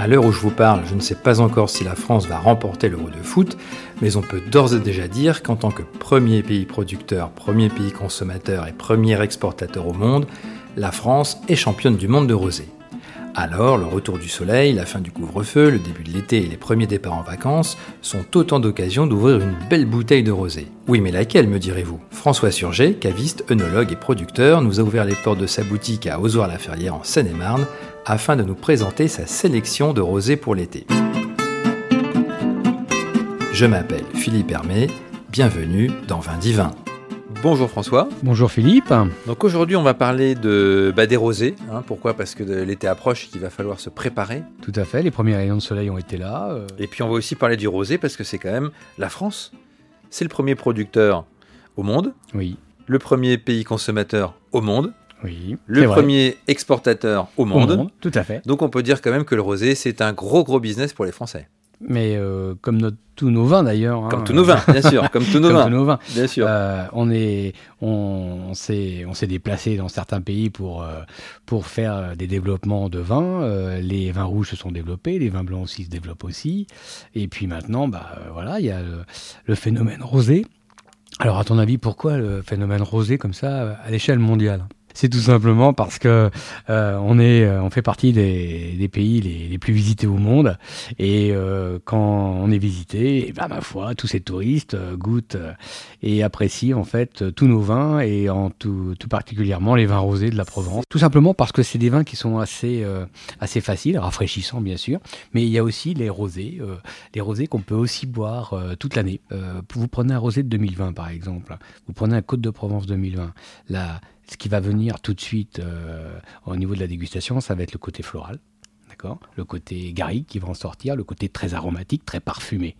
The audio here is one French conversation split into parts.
À l'heure où je vous parle, je ne sais pas encore si la France va remporter l'Euro de foot, mais on peut d'ores et déjà dire qu'en tant que premier pays producteur, premier pays consommateur et premier exportateur au monde, la France est championne du monde de rosé. Alors, le retour du soleil, la fin du couvre-feu, le début de l'été et les premiers départs en vacances sont autant d'occasions d'ouvrir une belle bouteille de rosé. Oui, mais laquelle, me direz-vous? François Surget, caviste, œnologue et producteur, nous a ouvert les portes de sa boutique à Ozoir-la-Ferrière en Seine-et-Marne afin de nous présenter sa sélection de rosé pour l'été. Je m'appelle Philippe Hermé, bienvenue dans Vin Divin. Bonjour François. Bonjour Philippe. Donc aujourd'hui on va parler de bah, des rosés. Hein. pourquoi? Parce que l'été approche et qu'il va falloir se préparer. Tout à fait, les premiers rayons de soleil ont été là. Euh. Et puis on va aussi parler du rosé parce que c'est quand même la France. C'est le premier producteur au monde. Oui. Le premier pays consommateur au monde. Oui. Le premier exportateur au monde. au monde. Tout à fait. Donc on peut dire quand même que le rosé c'est un gros gros business pour les Français. Mais euh, comme notre, tous nos vins d'ailleurs. Comme hein, tous nos vins, bien sûr. Comme tous nos vins. nos vins. Bien sûr. Euh, on est, on, on s'est, on s'est déplacé dans certains pays pour euh, pour faire des développements de vins. les vins rouges se sont développés, les vins blancs aussi se développent aussi. Et puis maintenant, bah voilà, il y a le, le, phénomène rosé. Alors à ton avis, pourquoi le phénomène rosé comme ça à l'échelle mondiale? C'est tout simplement parce que euh, on est, euh, on fait partie des, pays les, plus visités au monde, et euh, quand on est visité, eh ben, ma foi, tous ces touristes goûtent et apprécient en fait tous nos vins et en tout, tout particulièrement les vins rosés de la Provence. Tout simplement parce que c'est des vins qui sont assez, assez faciles, rafraîchissants bien sûr, mais il y a aussi les rosés, les rosés qu'on peut aussi boire toute l'année. vous prenez un rosé de 2020 par exemple, vous prenez un Côte de Provence 2020, la ce qui va venir tout de suite euh, au niveau de la dégustation, ça va être le côté floral, d'accord? Le côté garrigue qui va en sortir, le côté très aromatique, très parfumé.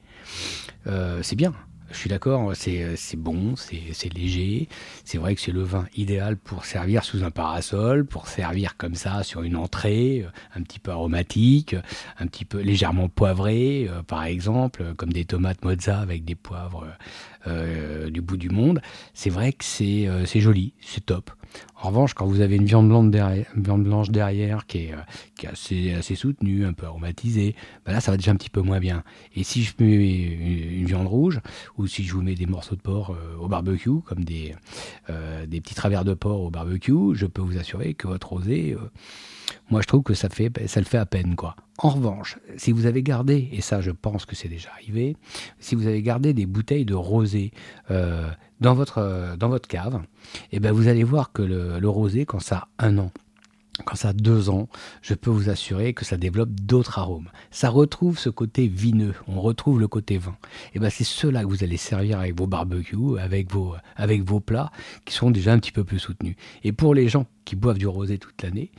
Euh, c'est bien, je suis d'accord, c'est bon, c'est léger. C'est vrai que c'est le vin idéal pour servir sous un parasol, pour servir comme ça sur une entrée, euh, un petit peu aromatique, un petit peu légèrement poivré, par exemple, comme des tomates mozza avec des poivres du bout du monde. C'est vrai que c'est joli, c'est top. En revanche, quand vous avez une viande blanche derrière, viande blanche derrière qui est, euh, assez, assez, soutenue, un peu aromatisée, ben là, ça va déjà un petit peu moins bien. Et si je mets une, viande rouge, ou si je vous mets des morceaux de porc euh, au barbecue, comme des, euh, des petits travers de porc au barbecue, je peux vous assurer que votre rosé, moi, je trouve que ça, fait, ça le fait à peine, quoi. En revanche, si vous avez gardé, et ça je pense que c'est déjà arrivé, si vous avez gardé des bouteilles de rosé dans votre, euh, dans votre cave, et eh ben vous allez voir que le, rosé, quand ça a un an, quand ça a deux ans, je peux vous assurer que ça développe d'autres arômes. Ça retrouve ce côté vineux, on retrouve le côté vin. Et ben c'est cela que vous allez servir avec vos barbecues, avec vos, avec vos plats, qui sont déjà un petit peu plus soutenus. Et pour les gens qui boivent du rosé toute l'année,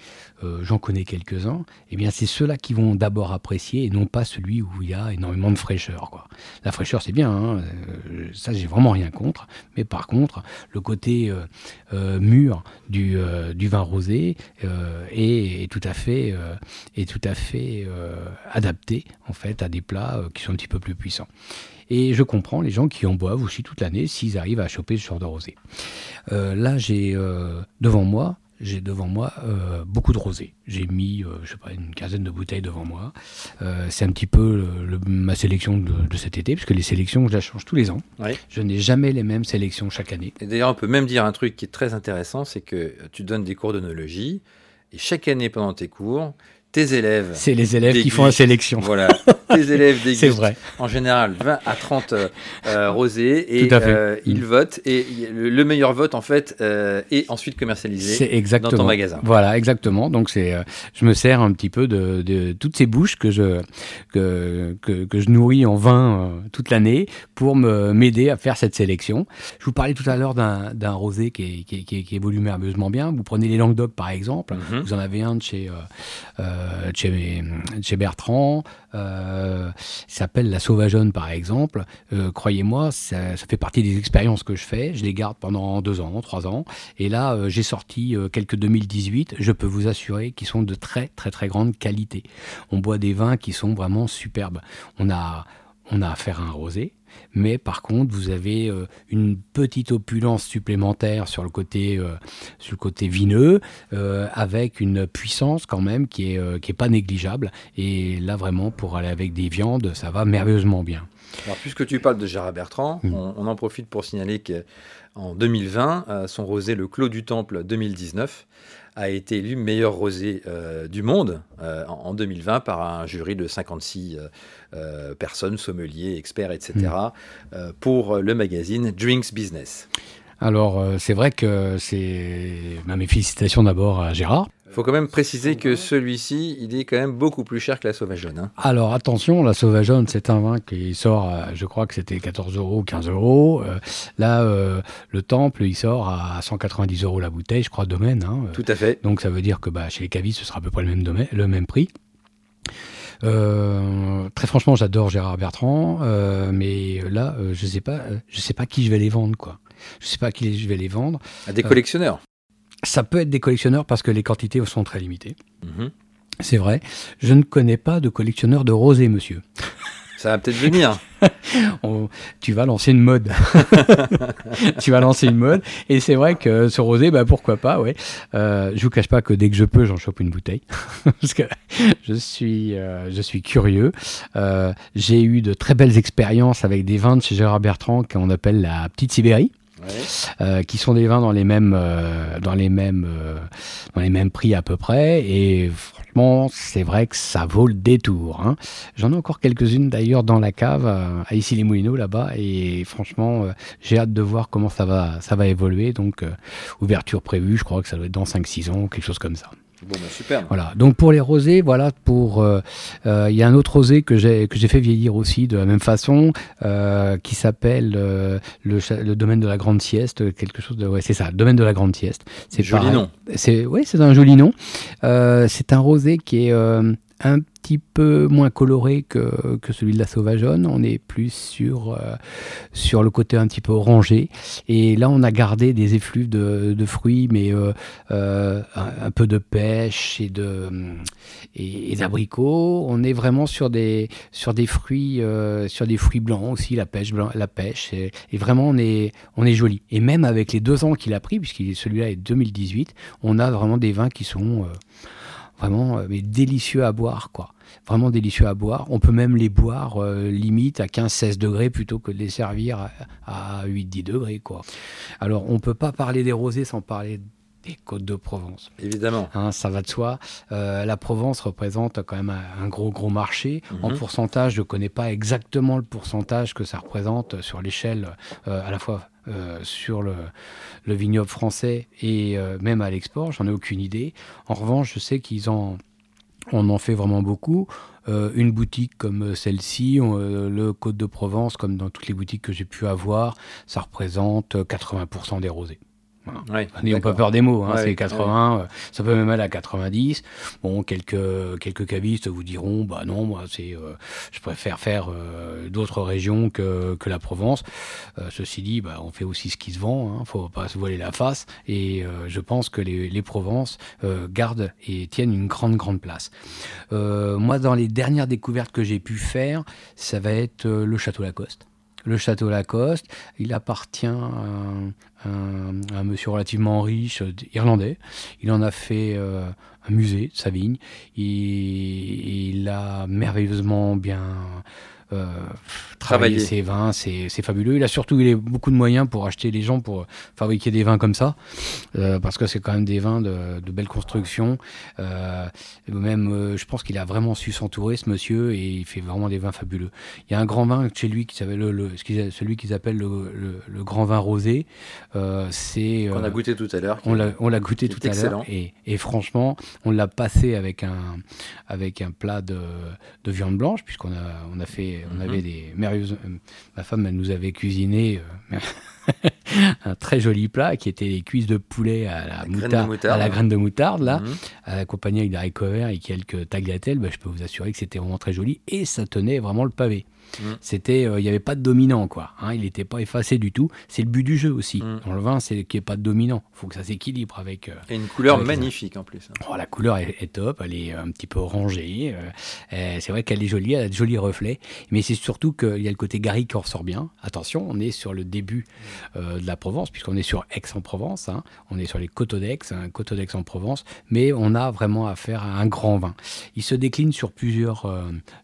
euh, j'en connais quelques-uns, eh bien c'est ceux-là qui vont d'abord apprécier et non pas celui où il y a énormément de fraîcheur. La fraîcheur c'est bien, hein, euh, ça j'ai vraiment rien contre, mais par contre le côté euh, mûr du, du, vin rosé est, est, tout à fait, est tout à fait adapté en fait à des plats qui sont un petit peu plus puissants. Et je comprends les gens qui en boivent aussi toute l'année s'ils arrivent à choper ce genre de rosé. là, j'ai devant moi j'ai devant moi euh, beaucoup de rosé. J'ai mis, euh, je sais pas, une quinzaine de bouteilles devant moi. Euh, c'est un petit peu ma sélection de, cet été, puisque les sélections, je la change tous les ans. Je n'ai jamais les mêmes sélections chaque année. Et d'ailleurs, on peut même dire un truc qui est très intéressant, c'est que tu donnes des cours d'onologie, et chaque année pendant tes cours, tes élèves. C'est les élèves qui font la sélection. Voilà, tes élèves dégustent. C'est vrai. En général, 20 à 30 euh, euh, rosés et euh, ils mm. votent. Et le, meilleur vote, en fait, est ensuite commercialisé dans ton magasin. Voilà, exactement. Donc, c'est, je me sers un petit peu de, de, toutes ces bouches que je, que, que, que je nourris en vin toute l'année pour me, m'aider à faire cette sélection. Je vous parlais tout à l'heure d'un, d'un rosé qui, qui, qui, qui évolue merveilleusement bien. Vous prenez les Languedoc, par exemple. Mm-hmm. Vous en avez un de chez euh, chez, Bertrand, euh, s'appelle La Sauvageonne par exemple. Euh, croyez-moi, ça, ça, fait partie des expériences que je fais. Je les garde pendant deux ans, trois ans. Et là, j'ai sorti quelques 2018. Je peux vous assurer qu'ils sont de très très très grande qualité. On boit des vins qui sont vraiment superbes. On a on a affaire à un rosé, mais par contre, vous avez euh, une petite opulence supplémentaire sur le côté, euh, sur le côté vineux, euh, avec une puissance quand même qui est, qui est pas négligeable. Et là, vraiment, pour aller avec des viandes, ça va merveilleusement bien. Alors, puisque tu parles de Gérard Bertrand, mm. on, en profite pour signaler qu'en 2020, son rosé Le Clos du Temple 2019 a été élu meilleur rosé euh, du monde euh, en, 2020 par un jury de 56 euh, personnes, sommeliers, experts, etc., mm. pour le magazine Drinks Business. Alors, c'est vrai que c'est. Mes félicitations d'abord à Gérard. Il faut quand même préciser que celui-ci, il est quand même beaucoup plus cher que la Sauvageonne. Hein. Alors attention, la Sauvageonne, c'est un vin qui sort, je crois que c'était 14 euros, 15 euros. Euh, là, euh, le Temple, il sort à 190 euros la bouteille, je crois, domaine. Hein. Tout à fait. Donc ça veut dire que bah, chez les cavistes, ce sera à peu près le même, domaine, le même prix. Euh, très franchement, j'adore Gérard Bertrand, mais là, je sais pas, je sais pas qui je vais les vendre, quoi. Je sais pas à qui je vais les vendre. À des collectionneurs. Ça peut être des collectionneurs parce que les quantités sont très limitées. Mhm. C'est vrai. Je ne connais pas de collectionneur de rosé, monsieur. Ça va peut-être venir. tu vas lancer une mode. tu vas lancer une mode. Et c'est vrai que ce rosé, bah, pourquoi pas, ouais. Euh, je vous cache pas que dès que je peux, j'en chope une bouteille. Parce que je suis, euh, je suis curieux. Euh, j'ai eu de très belles expériences avec des vins de chez Gérard Bertrand qu'on appelle la Petite Sibérie. Euh, qui sont des vins dans les mêmes, euh, dans les mêmes, euh, dans les mêmes prix à peu près. Et franchement, c'est vrai que ça vaut le détour. Hein. J'en ai encore quelques-unes d'ailleurs dans la cave à ici les Moulineaux là-bas. Et franchement, j'ai hâte de voir comment ça va, ça va évoluer. Donc, ouverture prévue, je crois que ça doit être dans 5-6 ans, quelque chose comme ça. Bon, bah, super. Voilà. Donc pour les rosés, voilà. Pour euh, euh, il y a un autre rosé que j'ai que j'ai fait vieillir aussi de la même façon, euh, qui s'appelle le, le, domaine de la grande sieste, quelque chose de ouais c'est ça, le domaine de la grande sieste. C'est joli nom. C'est ouais c'est un joli nom. c'est un rosé qui est un petit peu moins coloré que, que, celui de la sauvageonne. On est plus sur, euh, sur le côté un petit peu orangé. Et là, on a gardé des effluves de, de fruits, mais euh, euh, un, peu de pêche et de et, d'abricots. On est vraiment sur des sur des fruits sur des fruits blancs aussi, la pêche la pêche. Et, et, vraiment, on est on est joli. Et même avec les deux ans qu'il a pris, puisqu'il celui-là est 2018, on a vraiment des vins qui sont vraiment euh, mais délicieux à boire quoi vraiment délicieux à boire on peut même les boire euh, limite à 15-16 degrés plutôt que de les servir à, 8-10 degrés quoi alors on peut pas parler des rosés sans parler des côtes de Provence. Évidemment. Hein, ça va de soi. Euh, la Provence représente quand même un, gros, gros marché. En mhm. pourcentage, je ne connais pas exactement le pourcentage que ça représente sur l'échelle à la fois euh, sur le, vignoble français et euh, même à l'export, j'en ai aucune idée. En revanche, je sais qu'ils en, on en fait vraiment beaucoup. Euh, une boutique comme celle-ci, le Côte de Provence, comme dans toutes les boutiques que j'ai pu avoir, ça représente 80% des rosés. Voilà. N'ayons pas peur des mots, hein, c'est 80, euh, ça peut même aller à 90. Bon, quelques, quelques cavistes vous diront, bah non, moi, c'est, euh, je préfère faire euh, d'autres régions que, que la Provence. ceci dit, bah, on fait aussi ce qui se vend, hein, faut pas se voiler la face. Et je pense que les, les Provences gardent et tiennent une grande, grande place. moi, dans les dernières découvertes que j'ai pu faire, ça va être le Château Lacoste le château Lacoste. Il appartient à un, monsieur relativement riche, irlandais. Il en a fait euh, un musée sa vigne. il a merveilleusement bien euh, travailler ses vins, c'est fabuleux. Il a surtout il a beaucoup de moyens pour acheter les gens pour fabriquer des vins comme ça, euh, parce que c'est quand même des vins de, de belle construction. Euh, même, je pense qu'il a vraiment su s'entourer, ce monsieur, et il fait vraiment des vins fabuleux. Il y a un grand vin chez lui qui s'appelle le, celui qu'ils appellent le, le, grand vin rosé. c'est on a goûté tout à l'heure. On l'a goûté tout à l'heure, et, et, franchement, on l'a passé avec un avec un plat de, de viande blanche, puisqu'on a on a fait on avait mhm. des merveilleuses. Euh, ma femme, elle nous avait cuisiné euh, un très joli plat qui était les cuisses de poulet à la, moutarde, à la graine de moutarde, là, mhm. accompagné avec des haricots verts et quelques tagliatelles. Bah, je peux vous assurer que c'était vraiment très joli et ça tenait vraiment le pavé. Mm. C'était, il n'y avait pas de dominant, quoi. Hein, il n'était pas effacé du tout. C'est le but du jeu aussi. Mm. Dans le vin, c'est qu'il n'y ait pas de dominant. Il faut que ça s'équilibre avec. Et une couleur magnifique en plus. Oh, la couleur est, top. Elle est un petit peu orangée. c'est vrai qu'elle est jolie. Elle a de jolis reflets. Mais c'est surtout qu'il y a le côté garrigue qui ressort bien. Attention, on est sur le début de la Provence, puisqu'on est sur Aix-en-Provence. Hein. On est sur les coteaux d'Aix, un coteau d'Aix-en-Provence. Mais on a vraiment affaire à un grand vin. Il se décline sur plusieurs,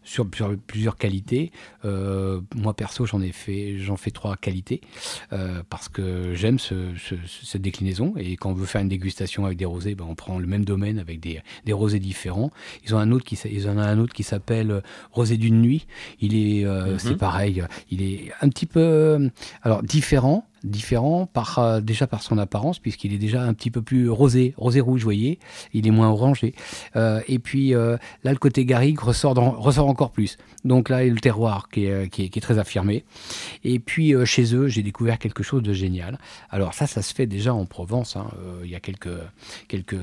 sur, sur, plusieurs qualités. Euh, moi perso, j'en ai fait, j'en fais trois qualités euh, parce que j'aime cette déclinaison. Et quand on veut faire une dégustation avec des rosés, ben, on prend le même domaine avec des, des, rosés différents. Ils ont un autre qui, ils en ont un autre qui s'appelle euh, rosé d'une nuit. Il est, mhm. c'est pareil, il est un petit peu, alors différent différent par, euh, déjà par son apparence, puisqu'il est déjà un petit peu plus rosé, rosé rouge, vous voyez, il est moins orangé. Euh, et puis euh, là, le côté garrigue ressort, ressort encore plus. Donc là, il y a le terroir qui est, qui est, très affirmé. Et puis chez eux, j'ai découvert quelque chose de génial. Alors ça, ça se fait déjà en Provence. Hein. il y a quelques, quelques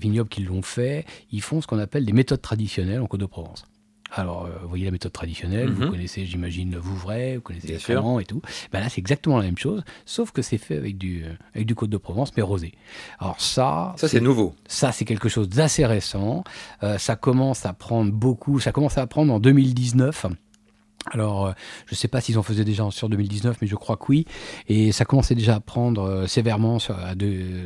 vignobles qui l'ont fait. Ils font ce qu'on appelle des méthodes traditionnelles en Côte de Provence. Alors, euh, vous voyez la méthode traditionnelle, vous mhm. connaissez, j'imagine, le Vouvray, vous connaissez les Flamands et tout. Ben là, c'est exactement la même chose, sauf que c'est fait avec du, euh, avec du Côte de Provence, mais rosé. Alors ça... Ça, c'est nouveau. Ça, c'est quelque chose d'assez récent. Euh, ça commence à prendre beaucoup, ça commence à prendre en 2019. Alors, euh, je ne sais pas s'ils en faisaient déjà sur 2019, mais je crois que oui. Et ça commençait déjà à prendre euh, sévèrement sur,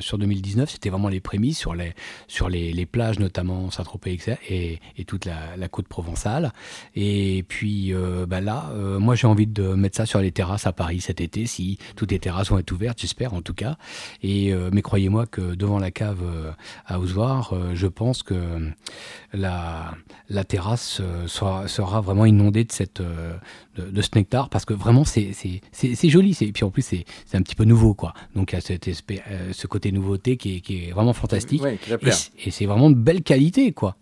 sur 2019. C'était vraiment les prémices sur les, sur les, plages, notamment Saint-Tropez et, et, toute la, côte provençale. Et puis euh, bah là, moi j'ai envie de mettre ça sur les terrasses à Paris cet été, si toutes les terrasses vont être ouvertes, j'espère en tout cas. Et, mais croyez-moi que devant la cave à Ozoir, je pense que la, la terrasse sera, sera vraiment inondée de cette de, de, ce nectar parce que vraiment c'est joli. Et puis en plus c'est un petit peu nouveau quoi. Donc il y a espèce, euh, ce côté nouveauté qui est, qui est vraiment fantastique. Et, et c'est vraiment de belle qualité quoi.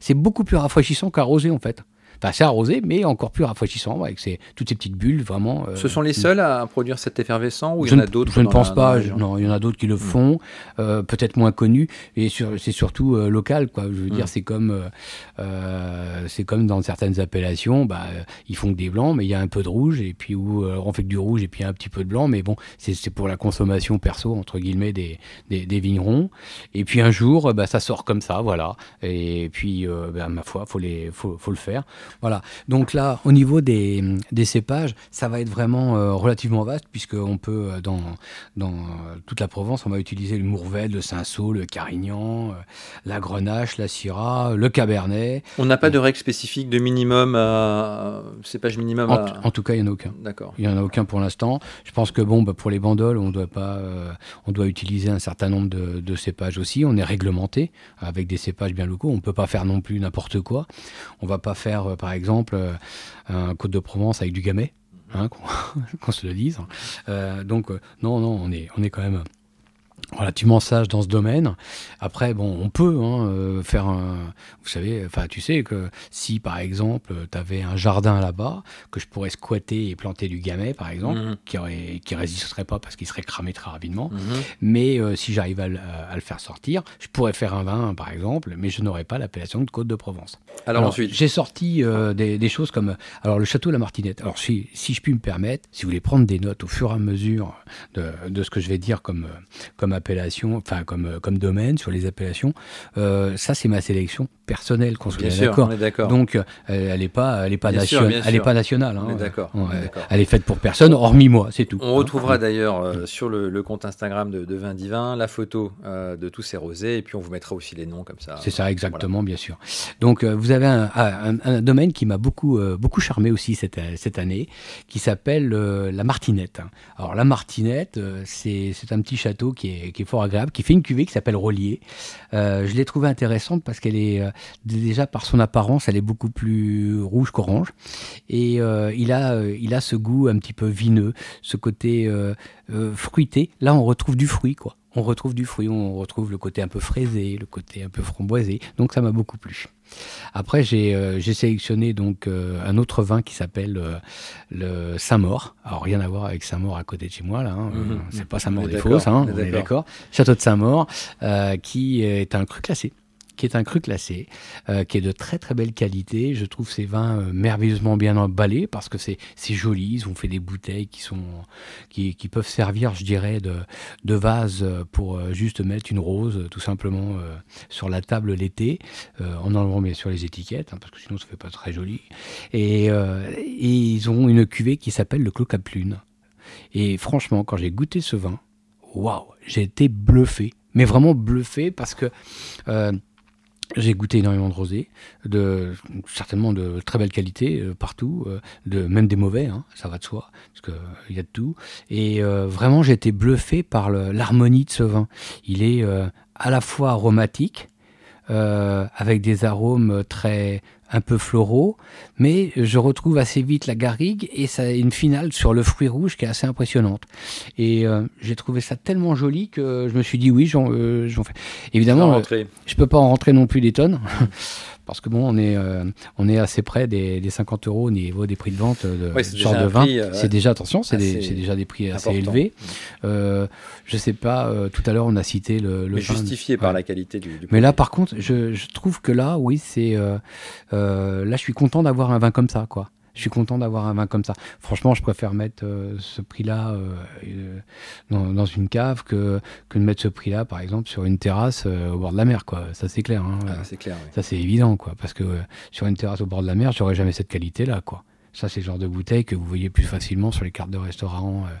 C'est beaucoup plus rafraîchissant qu'à rosé en fait Enfin, c'est arrosé, mais encore plus rafraîchissant, avec ces, toutes ces petites bulles, vraiment. Euh, Ce sont les seuls à produire cet effervescent ou il y en a d'autres Je ne pense pas. non, il y en a d'autres qui le hmm. font, euh, peut-être moins connus, et c'est surtout euh, local, quoi. Je veux dire, hmm. c'est comme, c'est comme dans certaines appellations, bah, ils font que des blancs, mais il y a un peu de rouge, et puis où on fait que du rouge et puis un petit peu de blanc, mais bon, c'est pour la consommation perso entre guillemets des, des, vignerons. Et puis un jour, bah, ça sort comme ça, voilà. Et puis, bah, ma foi, faut les, faut, faut le faire. Voilà. Donc là, au niveau des, cépages, ça va être vraiment euh, relativement vaste, puisqu'on peut, euh, dans, dans toute la Provence, on va utiliser le Mourvèdre, le Cinsault, le Carignan, euh, la Grenache, la Syrah, le Cabernet. On n'a pas de règle spécifique de minimum à cépage minimum en, tout cas, il n'y en a aucun. D'accord. Il n'y en a aucun pour l'instant. Je pense que bon, bah, pour les bandoles, on doit pas, on doit utiliser un certain nombre de, de, cépages aussi. On est réglementé avec des cépages bien locaux. On ne peut pas faire non plus n'importe quoi. On va pas faire par exemple, euh, un Côte de Provence avec du gamay, hein, qu'on se le dise. Euh, donc, euh, non, non, on est, on est quand même relativement sage dans ce domaine. Après, bon, on peut hein, euh, faire un... Vous savez, enfin, tu sais que si, par exemple, tu avais un jardin là-bas, que je pourrais squatter et planter du gamay, par exemple, mhm. qui, aurait, qui résisterait pas parce qu'il serait cramé très rapidement, mhm. mais euh, si j'arrive à, le faire sortir, je pourrais faire un vin, par exemple, mais je n'aurais pas l'appellation de Côte de Provence. Alors, ensuite J'ai sorti euh, des, choses comme... Alors, le château La Martinette. Alors, si, si je puis me permettre, si vous voulez prendre des notes au fur et à mesure de, de ce que je vais dire comme, comme appellation, enfin comme, euh, comme domaine sur les appellations. Euh, ça, c'est ma sélection personnelle, qu'on soit d'accord. Donc, euh, elle n'est pas, elle est pas, nation... elle est pas nationale. Hein. d'accord. elle est faite pour personne, hormis moi, c'est tout. On retrouvera d'ailleurs sur le, compte Instagram de, de Vin Divin la photo de tous ces rosés, et puis on vous mettra aussi les noms comme ça. C'est ça, exactement, bien sûr. Donc, vous avez un, un, domaine qui m'a beaucoup, beaucoup charmé aussi cette, cette année, qui s'appelle la Martinette. Alors, la Martinette, c'est un petit château qui est qui est fort agréable, qui fait une cuvée qui s'appelle Relier. Euh, je l'ai trouvée intéressante parce qu'elle est euh, déjà par son apparence, elle est beaucoup plus rouge qu'orange, et euh, il a il a ce goût un petit peu vineux, ce côté fruité. Là, on retrouve du fruit, quoi on retrouve du fruit, on retrouve le côté un peu fraisé, le côté un peu framboisé. Donc ça m'a beaucoup plu. Après, j'ai euh, sélectionné donc euh, un autre vin qui s'appelle euh, le Saint-Maur. Alors rien à voir avec Saint-Maur à côté de chez moi là. Hein. Mhm. C'est pas Saint-Maur des Fosses, hein, on est d'accord. Château de Saint-Maur, qui est un cru classé qui est un cru classé, euh, qui est de très très belle qualité. Je trouve ces vins euh, merveilleusement bien emballés parce que c'est joli. Ils ont fait des bouteilles qui sont qui, qui peuvent servir, je dirais, de, de vase pour euh, juste mettre une rose, tout simplement, sur la table l'été, en enlevant bien sûr les étiquettes, hein, parce que sinon ça fait pas très joli. Et, et ils ont une cuvée qui s'appelle le Clos Caplune. Et franchement, quand j'ai goûté ce vin, waouh, j'ai été bluffé. Mais vraiment bluffé parce que j'ai goûté énormément de rosé, de, certainement de très belle qualité euh, partout, euh, de, même des mauvais, hein, ça va de soi, parce qu'il y a de tout. Et vraiment, j'ai été bluffé par l'harmonie de ce vin. Il est à la fois aromatique, avec des arômes très un peu floraux, mais je retrouve assez vite la garrigue et ça a une finale sur le fruit rouge qui est assez impressionnante. Et euh, j'ai trouvé ça tellement joli que je me suis dit oui, j'en euh, fais. Évidemment, euh, je peux pas en rentrer non plus des tonnes. parce que bon, on est, euh, on est assez près des, des, 50 euros au niveau des prix de vente de genre de vin. Euh, c'est déjà, attention, c'est déjà des prix assez élevés. Euh, je sais pas, tout à l'heure on a cité le, le Mais justifié par la qualité du, du Mais là, par contre, je, je, trouve que là, oui, c'est là, je suis content d'avoir un vin comme ça, quoi je suis content d'avoir un vin comme ça. Franchement, je préfère mettre euh, ce prix-là euh, euh, dans, une cave que, que de mettre ce prix-là, par exemple, sur une terrasse au bord de la mer. Quoi. Ça, c'est clair. Hein. Ah, c'est clair. Ça, c'est évident. Quoi. Parce que sur une terrasse au bord de la mer, j'aurais jamais cette qualité-là. Quoi. Ça, c'est le genre de bouteille que vous voyez plus facilement sur les cartes de restaurant, euh,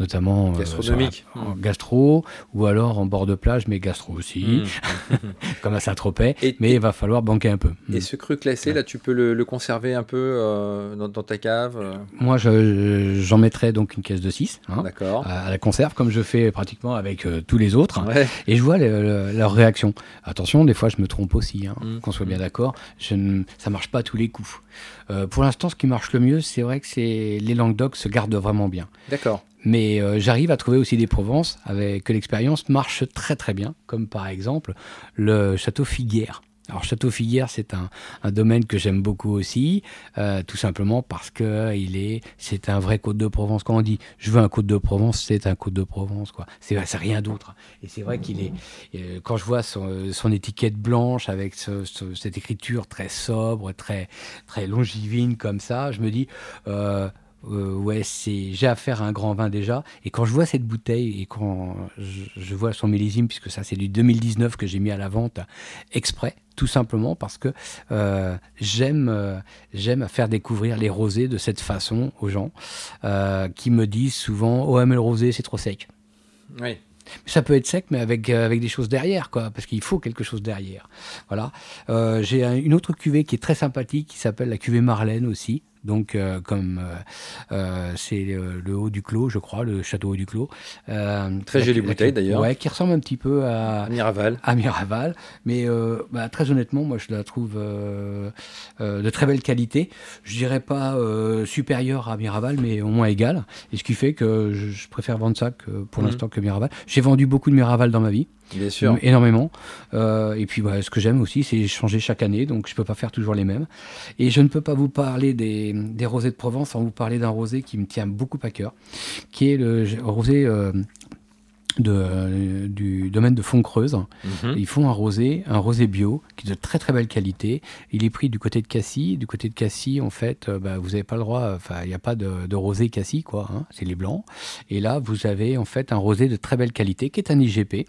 notamment euh, en gastro, ou alors en bord de plage, mais gastro aussi, mmh. comme à Saint-Tropez. Mais il va falloir banquer un peu. Et ce cru classé, là, tu peux le, conserver un peu euh, dans, ta cave Moi, j'en mettrais donc une caisse de 6 hein, à, la conserve, comme je fais pratiquement avec tous les autres. Et je vois leur réaction. Attention, des fois, je me trompe aussi, hein, mmh. qu'on soit bien d'accord. Ça ne marche pas tous les coups. Euh, pour l'instant, ce qui marche le mieux, c'est vrai que c'est les Languedoc se gardent vraiment bien. D'accord. Mais euh, j'arrive à trouver aussi des Provences avec que l'expérience marche très très bien, comme par exemple le château Figuière. Alors Château Figuière, c'est un, domaine que j'aime beaucoup aussi, euh, tout simplement parce que il est, c'est un vrai Côte de Provence. Quand on dit je veux un Côte de Provence, c'est un Côte de Provence, quoi. C'est, rien d'autre. Et c'est vrai qu'il est, euh, quand je vois son, étiquette blanche avec cette écriture très sobre, très très longivine comme ça, je me dis euh, ouais, c'est j'ai affaire à un grand vin déjà. Et quand je vois cette bouteille et quand je, vois son millésime, puisque ça c'est du 2019 que j'ai mis à la vente exprès, tout simplement parce que euh, j'aime euh, j'aime faire découvrir les rosés de cette façon aux gens qui me disent souvent oh mais le rosé c'est trop sec. Oui. Ça peut être sec, mais avec, avec des choses derrière, quoi, parce qu'il faut quelque chose derrière. Voilà. J'ai une autre cuvée qui est très sympathique, qui s'appelle la cuvée Marlène aussi, donc, euh, comme euh, euh, c'est le haut du clos, je crois, le château haut du clos. très jolie bouteille d'ailleurs. Ouais, qui ressemble un petit peu à, Miraval. À Miraval, mais bah, très honnêtement, moi je la trouve de très belle qualité. Je dirais pas supérieure à Miraval, mais au moins égale. Et ce qui fait que je, préfère vendre ça que, pour mhm. l'instant que Miraval. J'ai vendu beaucoup de Miraval dans ma vie. Bien sûr. Énormément. Euh, et puis, bah, ce que j'aime aussi, c'est changer chaque année, donc je ne peux pas faire toujours les mêmes. Et je ne peux pas vous parler des, rosés de Provence sans vous parler d'un rosé qui me tient beaucoup à cœur, qui est le rosé euh, de, du domaine de Font-Creuse. Mhm. Ils font un rosé, un rosé bio, qui est de très très belle qualité. Il est pris du côté de Cassis. Du côté de Cassis, en fait, euh, bah, vous n'avez pas le droit, enfin, il n'y a pas de, de, rosé Cassis, quoi. Hein, c'est les blancs. Et là, vous avez en fait un rosé de très belle qualité, qui est un IGP.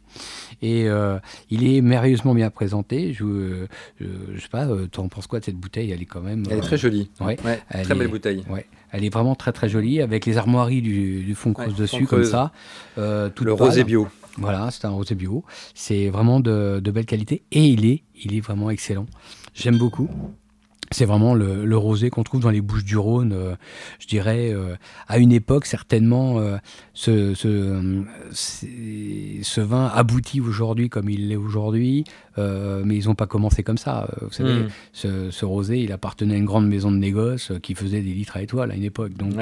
Et euh, il est merveilleusement bien présenté. Je, euh, je, sais pas, tu en penses quoi de cette bouteille? Elle est quand même. Elle est très jolie. Ouais, très belle bouteille. Ouais. Elle est vraiment très très jolie avec les armoiries du, du fond creuse dessus comme ça. Euh, le rosé bio. Voilà, c'est un rosé bio. C'est vraiment de, de, belle qualité et il est, il est vraiment excellent. J'aime beaucoup. C'est vraiment le, rosé qu'on trouve dans les Bouches du Rhône, euh, je dirais, euh, à une époque certainement, euh, ce, ce, ce, vin aboutit aujourd'hui comme il l'est aujourd'hui, mais ils n'ont pas commencé comme ça. Vous savez, hmm. ce, ce, rosé, il appartenait à une grande maison de négoce qui faisait des litres à étoiles à une époque. Donc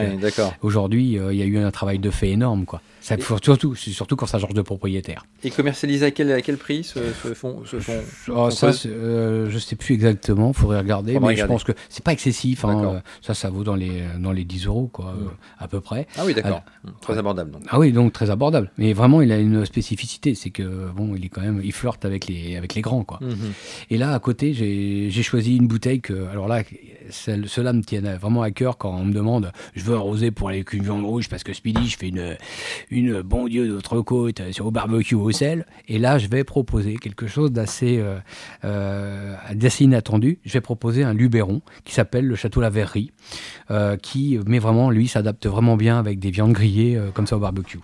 aujourd'hui, il y a eu un travail de fait énorme. Quoi. Ça, surtout, surtout quand ça change de propriétaire. Et commercialisé à quel, à quel prix ce, ce fond, ce fond, oh, ça, Je ne sais plus exactement, il faudrait regarder. mais je pense que c'est pas excessif. Hein, euh, ça, ça vaut dans les, dans les 10 euros, quoi, mm. euh, à peu près. Ah oui, d'accord. très abordable. Donc. Ah oui, donc très abordable. Mais vraiment, il a une spécificité, c'est que bon, il est quand même, il flirte avec les, avec les grand, quoi. Mhm. Et là, à côté, j'ai j'ai choisi une bouteille que, alors là, ceux-là me tiennent vraiment à cœur quand on me demande, je veux un rosé pour une viande rouge parce que ce je fais une, une bon Dieu d'autre côte sur au barbecue au sel. Et là, je vais proposer quelque chose d'assez euh, euh, inattendu. Je vais proposer un Luberon qui s'appelle le Château La Verrerie, euh, qui, mais vraiment, lui, s'adapte vraiment bien avec des viandes grillées euh, comme ça au barbecue.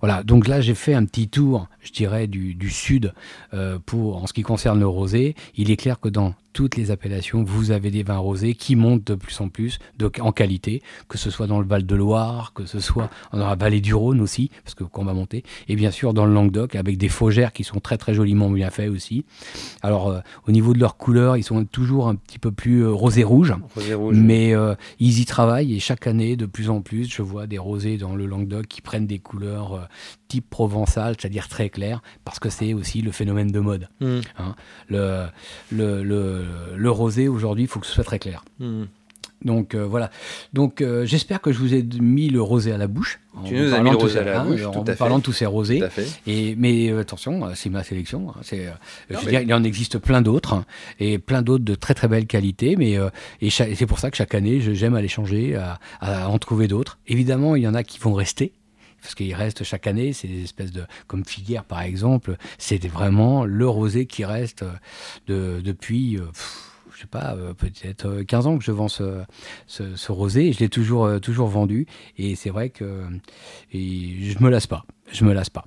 Voilà, donc là, j'ai fait un petit tour, je dirais, du, du sud euh, pour en ce qui concerne le rosé. Il est clair que dans toutes les appellations, vous avez des vins rosés qui montent de plus en plus de, en qualité, que ce soit dans le Val de Loire, que ce soit dans la vallée du Rhône aussi, parce que qu'on va monter, et bien sûr dans le Languedoc avec des faugères qui sont très très joliment bien faits aussi. Alors euh, au niveau de leur couleur, ils sont toujours un petit peu plus euh, rosé rouge. Rosé rouge. Mais euh, ils y travaillent et chaque année, de plus en plus, je vois des rosés dans le Languedoc qui prennent des couleurs type provençal, c'est-à-dire très claires, parce que c'est aussi le phénomène de mode. Le, le, le, le rosé, aujourd'hui, il faut que ce soit très clair. Mhm. Donc euh, voilà. Donc euh, j'espère que je vous ai mis le rosé à la bouche. en Tu nous as parlant mis le de tous rosé ces- à la hein, bouche, en à fait. parlant de tous ces rosés. Et, mais euh, attention, euh, c'est ma sélection. hein, c'est, euh, je veux mais- dire, il en existe plein d'autres hein, et plein d'autres de très très belle qualité. Mais euh, et, cha- et c'est pour ça que chaque année, j'aime aller changer, à, à en trouver d'autres. Évidemment, il y en a qui vont rester. Parce qu'il reste chaque année, c'est des espèces de, comme filière par exemple, c'est vraiment le rosé qui reste euh, de, depuis, euh, je sais pas, euh, peut-être euh, 15 ans que je vends ce, ce, rosé. Je l'ai toujours, toujours vendu. Et c'est vrai que et je me lasse pas. Je me lasse pas.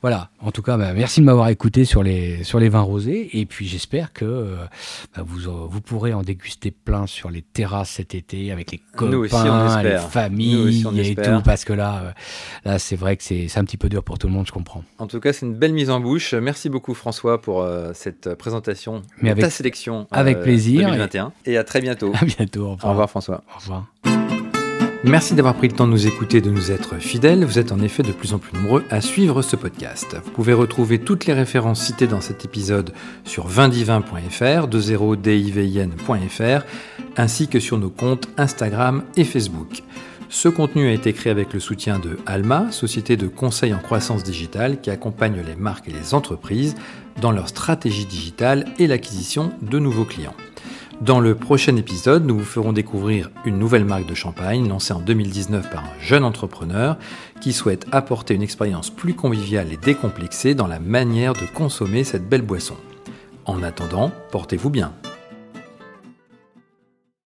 Voilà. En tout cas, bah, merci de m'avoir écouté sur les, sur les vins rosés. Et puis j'espère que euh, bah, vous, euh, vous pourrez en déguster plein sur les terrasses cet été avec les copains, aussi, les familles et tout. Parce que là, euh, là c'est vrai que c'est un petit peu dur pour tout le monde, je comprends. En tout cas, c'est une belle mise en bouche. Merci beaucoup François pour cette présentation, Mais de avec- ta sélection avec plaisir. 2021. Et... à très bientôt. À bientôt. Au revoir. Au revoir François. Au revoir. Merci d'avoir pris le temps de nous écouter de nous être fidèles. Vous êtes en effet de plus en plus nombreux à suivre ce podcast. Vous pouvez retrouver toutes les références citées dans cet épisode sur vindivin.fr, 20divin.fr, ainsi que sur nos comptes Instagram et Facebook. Ce contenu a été créé avec le soutien de Alma, société de conseil en croissance digitale qui accompagne les marques et les entreprises dans leur stratégie digitale et l'acquisition de nouveaux clients. Dans le prochain épisode, nous vous ferons découvrir une nouvelle marque de champagne lancée en 2019 par un jeune entrepreneur qui souhaite apporter une expérience plus conviviale et décomplexée dans la manière de consommer cette belle boisson. En attendant, portez-vous bien.